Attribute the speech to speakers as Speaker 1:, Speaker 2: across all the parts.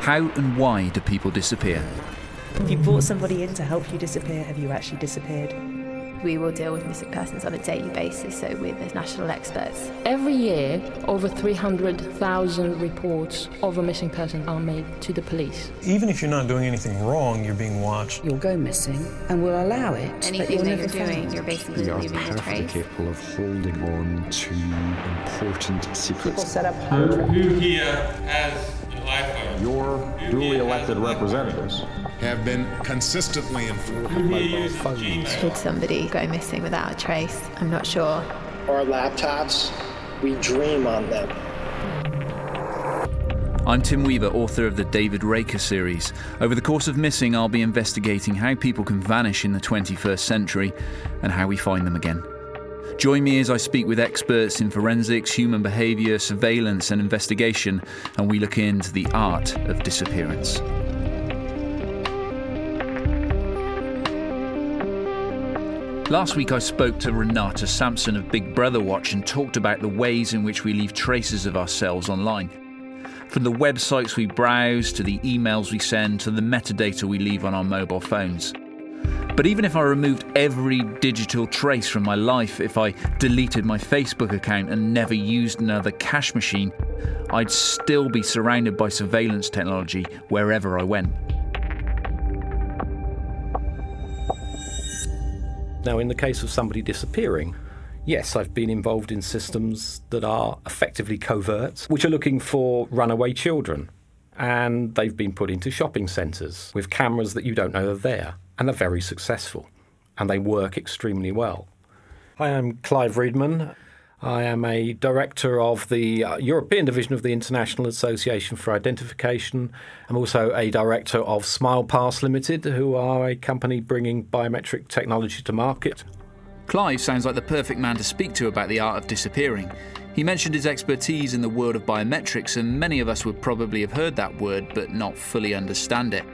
Speaker 1: How and why do people disappear?
Speaker 2: Have you brought somebody in to help you disappear? Have you actually disappeared?
Speaker 3: We will deal with missing persons on a daily basis, so we're the national experts.
Speaker 4: Every year, over 300,000 reports of a missing person are made to the police.
Speaker 5: Even if you're not doing anything wrong, you're being watched.
Speaker 6: You'll go missing and we'll allow it.
Speaker 3: Anything that you're doing, you're basically
Speaker 7: we are
Speaker 3: leaving a
Speaker 7: perfectly capable of holding on to important secrets.
Speaker 6: People
Speaker 7: secrets.
Speaker 6: set up
Speaker 8: Who here has an iPhone?
Speaker 9: Your duly elected representatives
Speaker 10: have been consistently informed.
Speaker 8: Who here uses
Speaker 3: Could somebody go missing without a trace? I'm not sure.
Speaker 11: Our laptops, we dream on them.
Speaker 1: I'm Tim Weaver, author of the David Raker series. Over the course of Missing, I'll be investigating how people can vanish in the 21st century and how we find them again. Join me as I speak with experts in forensics, human behaviour, surveillance, and investigation, and we look into the art of disappearance. Last week, I spoke to Renate Samson of Big Brother Watch and talked about the ways in which we leave traces of ourselves online. From the websites we browse, to the emails we send, to the metadata we leave on our mobile phones. But even if I removed every digital trace from my life, if I deleted my Facebook account and never used another cash machine, I'd still be surrounded by surveillance technology wherever I went.
Speaker 12: Now, in the case of somebody disappearing, yes, I've been involved in systems that are effectively covert, which are looking for runaway children. And they've been put into shopping centres with cameras that you don't know are there. And they're very successful. And they work extremely well. Hi, I'm Clive Reedman. I am a director of the uh, European division of the International Association for Identification. I'm also a director of SmilePass Limited, who are a company bringing biometric technology to market.
Speaker 1: Clive sounds like the perfect man to speak to about the art of disappearing. He mentioned his expertise in the world of biometrics, and many of us would probably have heard that word but not fully understand it.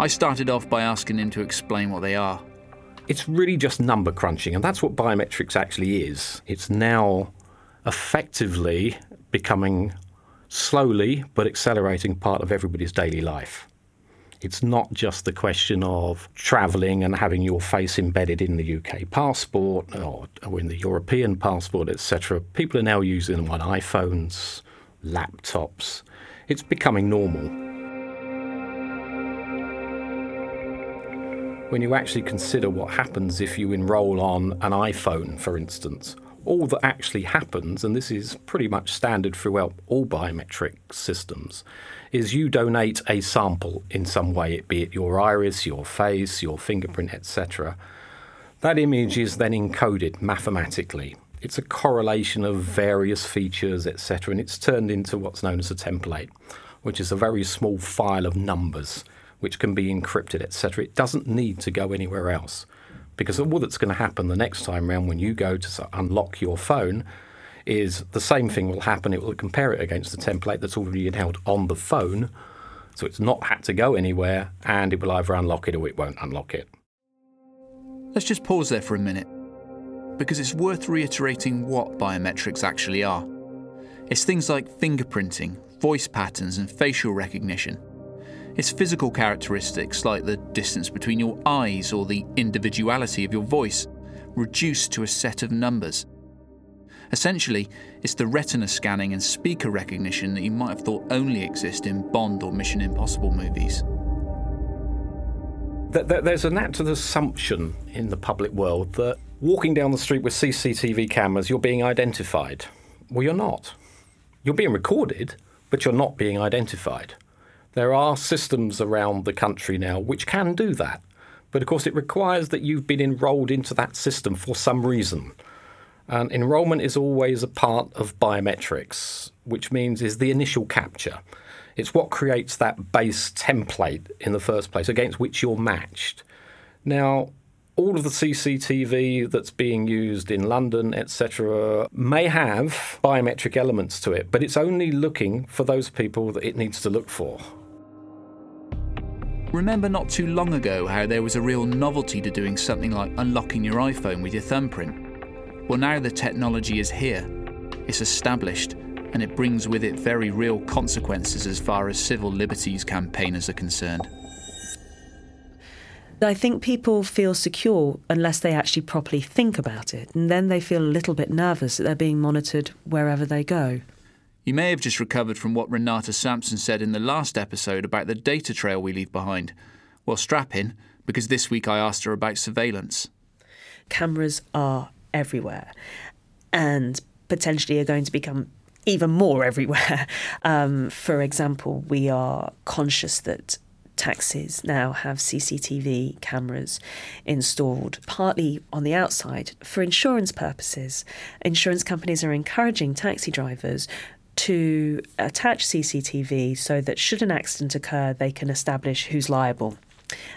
Speaker 1: I started off by asking him to explain what they are.
Speaker 12: It's really just number crunching, and that's what biometrics actually is. It's now effectively becoming slowly but accelerating part of everybody's daily life. It's not just the question of travelling and having your face embedded in the UK passport or, in the European passport, etc. People are now using them on iPhones, laptops. It's becoming normal. When you actually consider what happens if you enroll on an iPhone, for instance, all that actually happens, and this is pretty much standard throughout all biometric systems, is you donate a sample in some way, it be it your iris, your face, your fingerprint, etc. That image is then encoded mathematically. It's a correlation of various features, etc., and it's turned into what's known as a template, which is a very small file of numbers which can be encrypted, etc. It doesn't need to go anywhere else because all that's going to happen the next time round when you go to unlock your phone is the same thing will happen. It will compare it against the template that's already held on the phone, so it's not had to go anywhere, and it will either unlock it or it won't unlock it.
Speaker 1: Let's just pause there for a minute, because it's worth reiterating what biometrics actually are. It's things like fingerprinting, voice patterns, and facial recognition. It's physical characteristics like the distance between your eyes or the individuality of your voice, reduced to a set of numbers. Essentially, it's the retina scanning and speaker recognition that you might have thought only exist in Bond or Mission Impossible movies.
Speaker 12: There's an active assumption in the public world that walking down the street with CCTV cameras, you're being identified. Well, you're not. You're being recorded, but you're not being identified. There are systems around the country now which can do that. But of course, it requires that you've been enrolled into that system for some reason. And enrollment is always a part of biometrics, which means is the initial capture. It's what creates that base template in the first place against which you're matched. Now, all of the CCTV that's being used in London, etc., may have biometric elements to it, but it's only looking for those people that it needs to look for.
Speaker 1: Remember not too long ago how there was a real novelty to doing something like unlocking your iPhone with your thumbprint? Well, now the technology is here, it's established, and it brings with it very real consequences as far as civil liberties campaigners are concerned.
Speaker 2: I think people feel secure unless they actually properly think about it, and then they feel a little bit nervous that they're being monitored wherever they go.
Speaker 1: You may have just recovered from what Renate Samson said in the last episode about the data trail we leave behind. Well, strap in, because this week I asked her about surveillance.
Speaker 2: Cameras are everywhere and potentially are going to become even more everywhere. Um, for example, we are conscious that taxis now have CCTV cameras installed, partly on the outside for insurance purposes. Insurance companies are encouraging taxi drivers to attach CCTV so that should an accident occur, they can establish who's liable.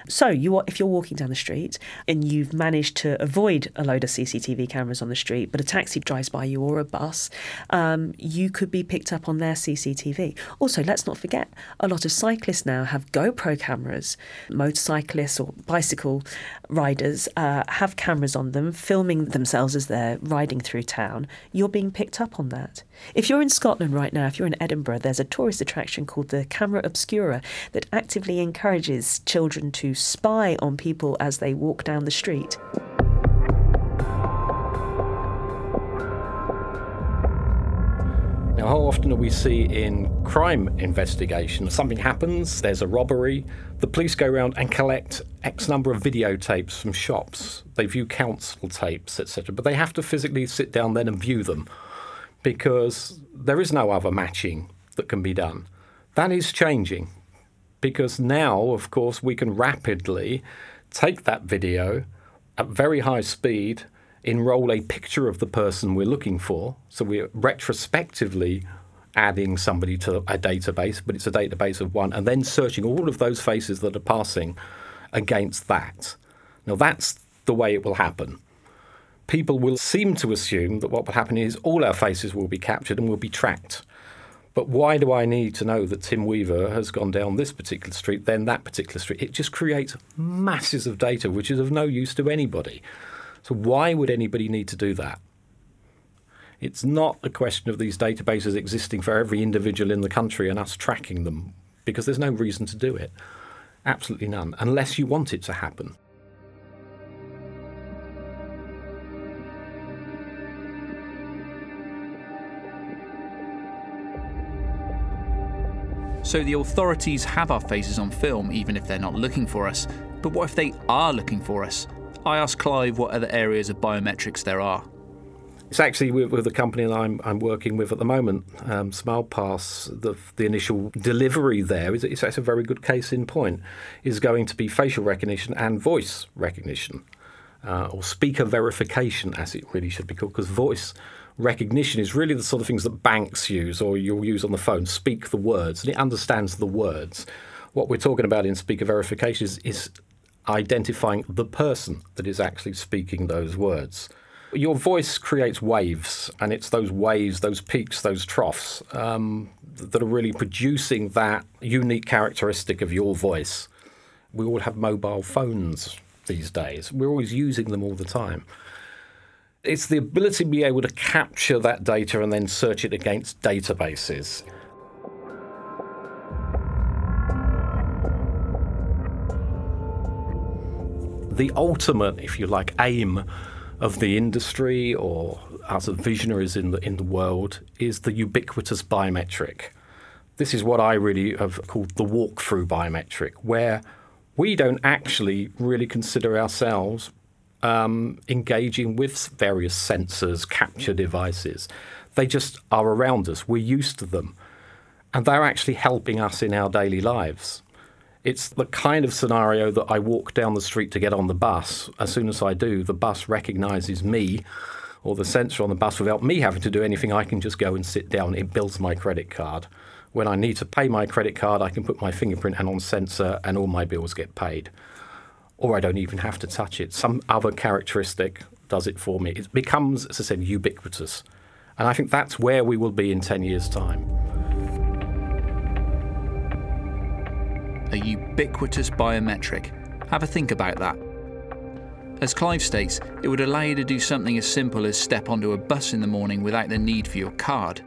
Speaker 2: So, you are, if you're walking down the street and you've managed to avoid a load of CCTV cameras on the street, but a taxi drives by you or a bus, um, you could be picked up on their CCTV. Also, let's not forget, a lot of cyclists now have GoPro cameras. Motorcyclists or bicycle riders uh, have cameras on them, filming themselves as they're riding through town. You're being picked up on that. If you're in Scotland right now, if you're in Edinburgh, there's a tourist attraction called the Camera Obscura that actively encourages to spy on people as they walk down the street.
Speaker 12: Now, how often do we see in crime investigations something happens, there's a robbery, the police go around and collect X number of videotapes from shops, they view council tapes, etc., but they have to physically sit down then and view them because there is no other matching that can be done. That is changing because now, of course, we can rapidly take that video at very high speed, enroll a picture of the person we're looking for. So we're retrospectively adding somebody to a database, but it's a database of one, and then searching all of those faces that are passing against that. Now, that's the way it will happen. People will seem to assume that what will happen is all our faces will be captured and will be tracked. But why do I need to know that Tim Weaver has gone down this particular street, then that particular street? It just creates masses of data, which is of no use to anybody. So, why would anybody need to do that? It's not a question of these databases existing for every individual in the country and us tracking them, because there's no reason to do it. Absolutely none, unless you want it to happen.
Speaker 1: So the authorities have our faces on film, even if they're not looking for us. But what if they are looking for us? I asked Clive what other areas of biometrics there are.
Speaker 12: It's actually with, with the company that I'm, I'm, working with at the moment, um, SmilePass. The, the initial delivery there is it's, a very good case in point. Is going to be facial recognition and voice recognition, uh, or speaker verification, as it really should be called, because voice recognition is really the sort of things that banks use or you'll use on the phone. Speak the words, and it understands the words. What we're talking about in speaker verification is, is identifying the person that is actually speaking those words. Your voice creates waves, and it's those waves, those peaks, those troughs um, that are really producing that unique characteristic of your voice. We all have mobile phones these days, we're always using them all the time. It's the ability to be able to capture that data and then search it against databases. The ultimate, if you like, aim of the industry or as a visionaries in the in the world is the ubiquitous biometric. This is what I really have called the walkthrough biometric, where we don't actually really consider ourselves um, engaging with various sensors, capture devices. They just are around us. We're used to them. And they're actually helping us in our daily lives. It's the kind of scenario that I walk down the street to get on the bus. As soon as I do, the bus recognizes me or the sensor on the bus without me having to do anything. I can just go and sit down. It builds my credit card. When I need to pay my credit card, I can put my fingerprint and on sensor, and all my bills get paid or I don't even have to touch it. Some other characteristic does it for me. It becomes, as I said, ubiquitous. And I think that's where we will be in 10 years' time.
Speaker 1: A ubiquitous biometric. Have a think about that. As Clive states, it would allow you to do something as simple as step onto a bus in the morning without the need for your card.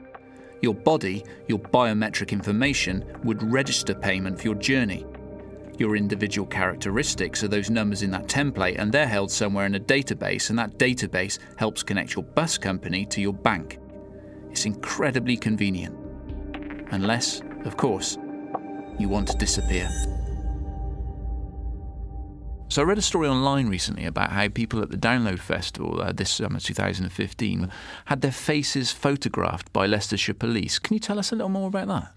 Speaker 1: Your body, your biometric information, would register payment for your journey. Your individual characteristics are those numbers in that template, and they're held somewhere in a database, and that database helps connect your bus company to your bank. It's incredibly convenient. Unless, of course, you want to disappear. So I read a story online recently about how people at the Download Festival uh, this summer 2015 had their faces photographed by Leicestershire Police. Can you tell us a little more about that?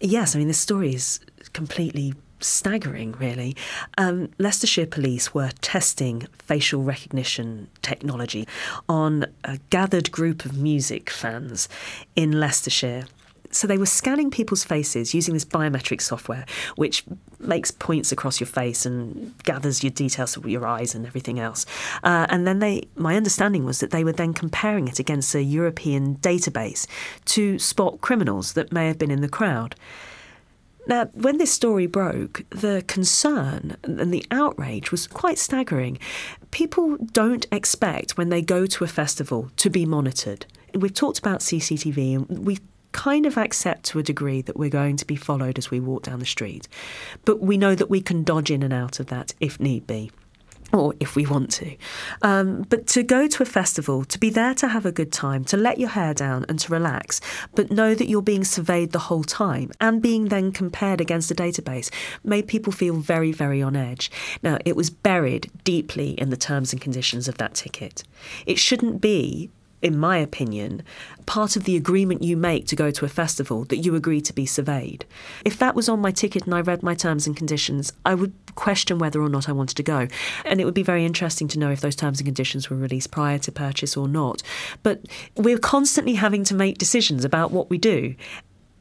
Speaker 2: Yes, I mean, this story is completely staggering, really. Um, Leicestershire Police were testing facial recognition technology on a gathered group of music fans in Leicestershire so they were scanning people's faces using this biometric software, which makes points across your face and gathers your details of your eyes and everything else. Uh, and then they, my understanding was that they were then comparing it against a European database to spot criminals that may have been in the crowd. Now, when this story broke, the concern and the outrage was quite staggering. People don't expect when they go to a festival to be monitored. We've talked about CCTV and we kind of accept to a degree that we're going to be followed as we walk down the street. But we know that we can dodge in and out of that if need be or if we want to. Um, but to go to a festival, to be there to have a good time, to let your hair down and to relax, but know that you're being surveyed the whole time and being then compared against a database made people feel very, very on edge. Now, it was buried deeply in the terms and conditions of that ticket. It shouldn't be in my opinion, part of the agreement you make to go to a festival that you agree to be surveyed. If that was on my ticket and I read my terms and conditions, I would question whether or not I wanted to go. And it would be very interesting to know if those terms and conditions were released prior to purchase or not. But we're constantly having to make decisions about what we do.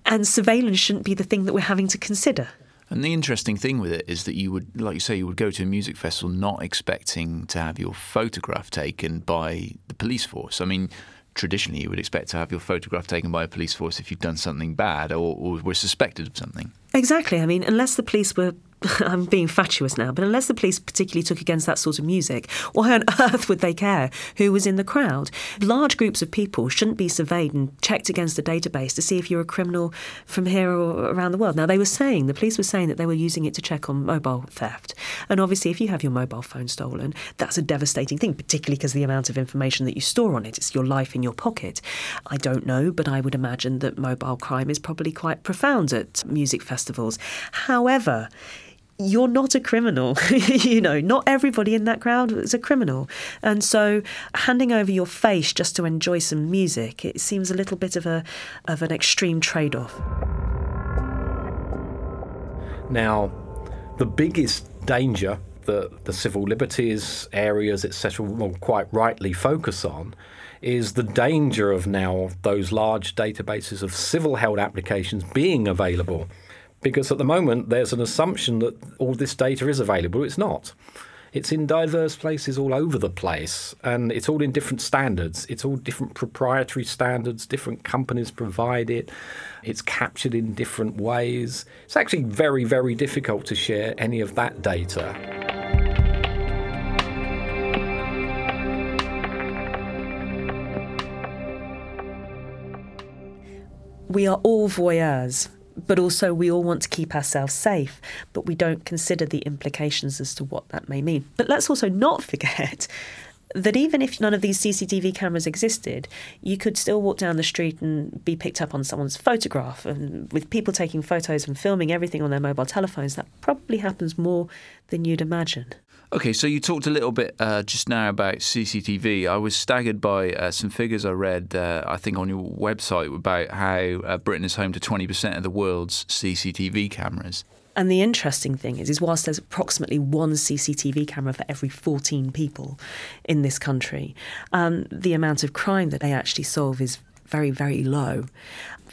Speaker 2: And surveillance shouldn't be the thing that we're having to consider.
Speaker 1: And the interesting thing with it is that you would, like you say, you would go to a music festival not expecting to have your photograph taken by the police force. I mean, traditionally you would expect to have your photograph taken by a police force if you've done something bad or, or were suspected of something.
Speaker 2: Exactly. I mean, unless the police were I'm being fatuous now, but unless the police particularly took against that sort of music, why on earth would they care who was in the crowd? Large groups of people shouldn't be surveyed and checked against a database to see if you're a criminal from here or around the world. Now, they were saying, the police were saying that they were using it to check on mobile theft. And obviously, if you have your mobile phone stolen, that's a devastating thing, particularly because the amount of information that you store on it, it's your life in your pocket. I don't know, but I would imagine that mobile crime is probably quite profound at music festivals. However, you're not a criminal. you know, not everybody in that crowd is a criminal. And so handing over your face just to enjoy some music, it seems a little bit of a of an extreme trade-off.
Speaker 12: Now, the biggest danger that the civil liberties areas, etc., will quite rightly focus on is the danger of now those large databases of civil held applications being available because at the moment there's an assumption that all this data is available. It's not. It's in diverse places all over the place, and it's all in different standards. It's all different proprietary standards, different companies provide it. It's captured in different ways. It's actually very, very difficult to share any of that data.
Speaker 2: We are all voyeurs but also we all want to keep ourselves safe, but we don't consider the implications as to what that may mean. But let's also not forget that even if none of these CCTV cameras existed, you could still walk down the street and be picked up on someone's photograph. And with people taking photos and filming everything on their mobile telephones, that probably happens more than you'd imagine.
Speaker 1: Okay, so you talked a little bit uh, just now about CCTV. I was staggered by uh, some figures I read, uh, I think, on your website about how uh, Britain is home to 20% of the world's CCTV cameras.
Speaker 2: And the interesting thing is, is whilst there's approximately one CCTV camera for every 14 people in this country, um, the amount of crime that they actually solve is very, very low.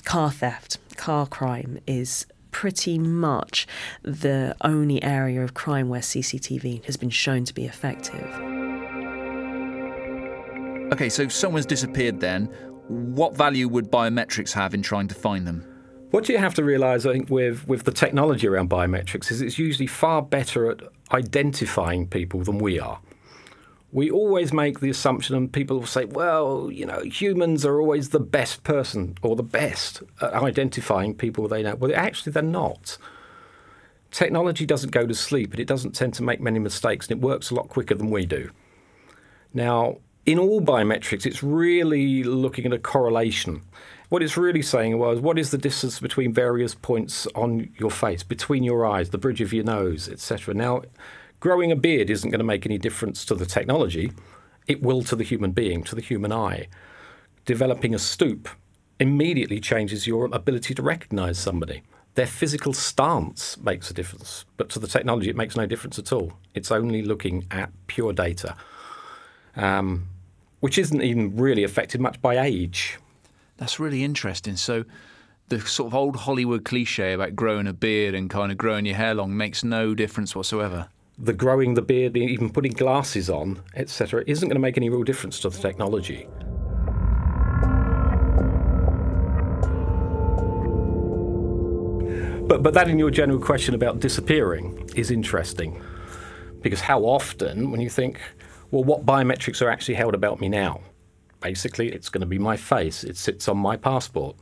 Speaker 2: Car theft, car crime is pretty much the only area of crime where CCTV has been shown to be effective.
Speaker 1: Okay, so if someone's disappeared then. What value would biometrics have in trying to find them?
Speaker 12: What you have to realise, I think, with, with the technology around biometrics is it's usually far better at identifying people than we are. We always make the assumption, and people will say, well, you know, humans are always the best person or the best at identifying people they know. Well, actually, they're not. Technology doesn't go to sleep, and it doesn't tend to make many mistakes, and it works a lot quicker than we do. Now, in all biometrics, it's really looking at a correlation. What it's really saying was, what is the distance between various points on your face, between your eyes, the bridge of your nose, etc. Now, growing a beard isn't going to make any difference to the technology. It will to the human being, to the human eye. Developing a stoop immediately changes your ability to recognize somebody. Their physical stance makes a difference, but to the technology, it makes no difference at all. It's only looking at pure data, um, which isn't even really affected much by age.
Speaker 1: That's really interesting. So, the sort of old Hollywood cliche about growing a beard and kind of growing your hair long makes no difference whatsoever
Speaker 12: the growing the beard, even putting glasses on, etc., isn't going to make any real difference to the technology. But, but that in your general question about disappearing is interesting because how often, when you think, well, what biometrics are actually held about me now? Basically, it's going to be my face, it sits on my passport.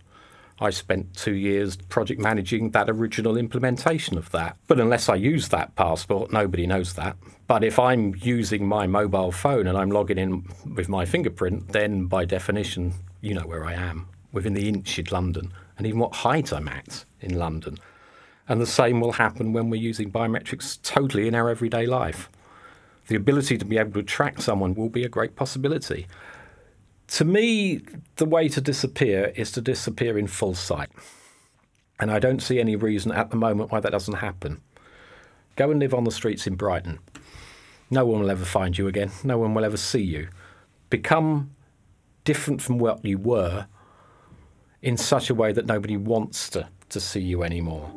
Speaker 12: I spent two years project managing that original implementation of that. But unless I use that passport, nobody knows that. But if I'm using my mobile phone and I'm logging in with my fingerprint, then by definition, you know where I am within the inch in London and even what height I'm at in London. And the same will happen when we're using biometrics totally in our everyday life. The ability to be able to track someone will be a great possibility. To me, the way to disappear is to disappear in full sight. And I don't see any reason at the moment why that doesn't happen. Go and live on the streets in Brighton. No one will ever find you again. No one will ever see you. Become different from what you were in such a way that nobody wants to, to see you anymore.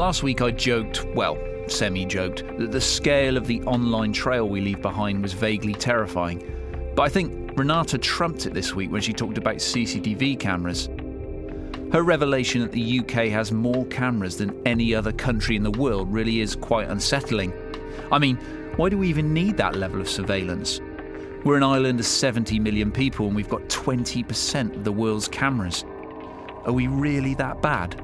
Speaker 1: Last week I joked, well, semi joked, that the scale of the online trail we leave behind was vaguely terrifying. But I think Renate trumped it this week when she talked about CCTV cameras. Her revelation that the UK has more cameras than any other country in the world really is quite unsettling. I mean, why do we even need that level of surveillance? We're an island of 70 million people and we've got 20% of the world's cameras. Are we really that bad?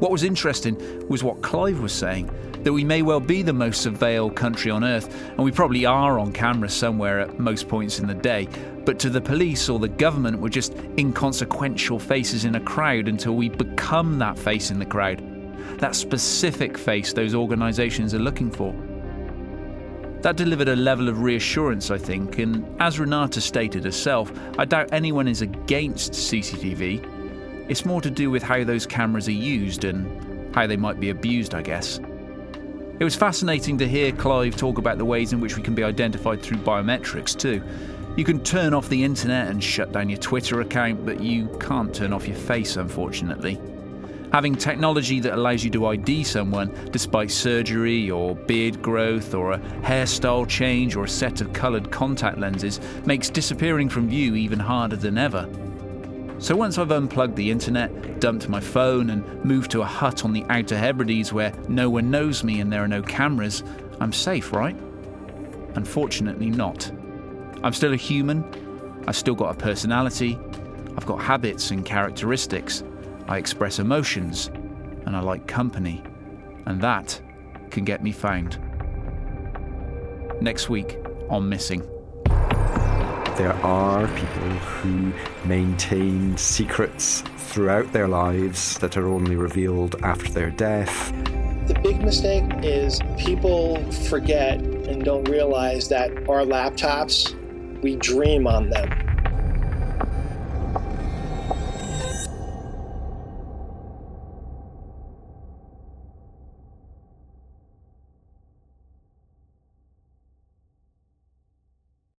Speaker 1: What was interesting was what Clive was saying that we may well be the most surveilled country on earth, and we probably are on camera somewhere at most points in the day. But to the police or the government, we're just inconsequential faces in a crowd until we become that face in the crowd, that specific face those organisations are looking for. That delivered a level of reassurance, I think, and as Renate stated herself, I doubt anyone is against CCTV. It's more to do with how those cameras are used and how they might be abused, I guess. It was fascinating to hear Clive talk about the ways in which we can be identified through biometrics, too. You can turn off the internet and shut down your Twitter account, but you can't turn off your face, unfortunately. Having technology that allows you to ID someone despite surgery or beard growth or a hairstyle change or a set of coloured contact lenses makes disappearing from view even harder than ever. So once I've unplugged the internet, dumped my phone, and moved to a hut on the Outer Hebrides where no one knows me and there are no cameras, I'm safe, right? Unfortunately, not. I'm still a human, I've still got a personality, I've got habits and characteristics, I express emotions, and I like company. And that can get me found. Next week on Missing
Speaker 7: there are people who maintain secrets throughout their lives that are only revealed after their death.
Speaker 11: The big mistake is people forget and don't realize that our laptops, we dream on them.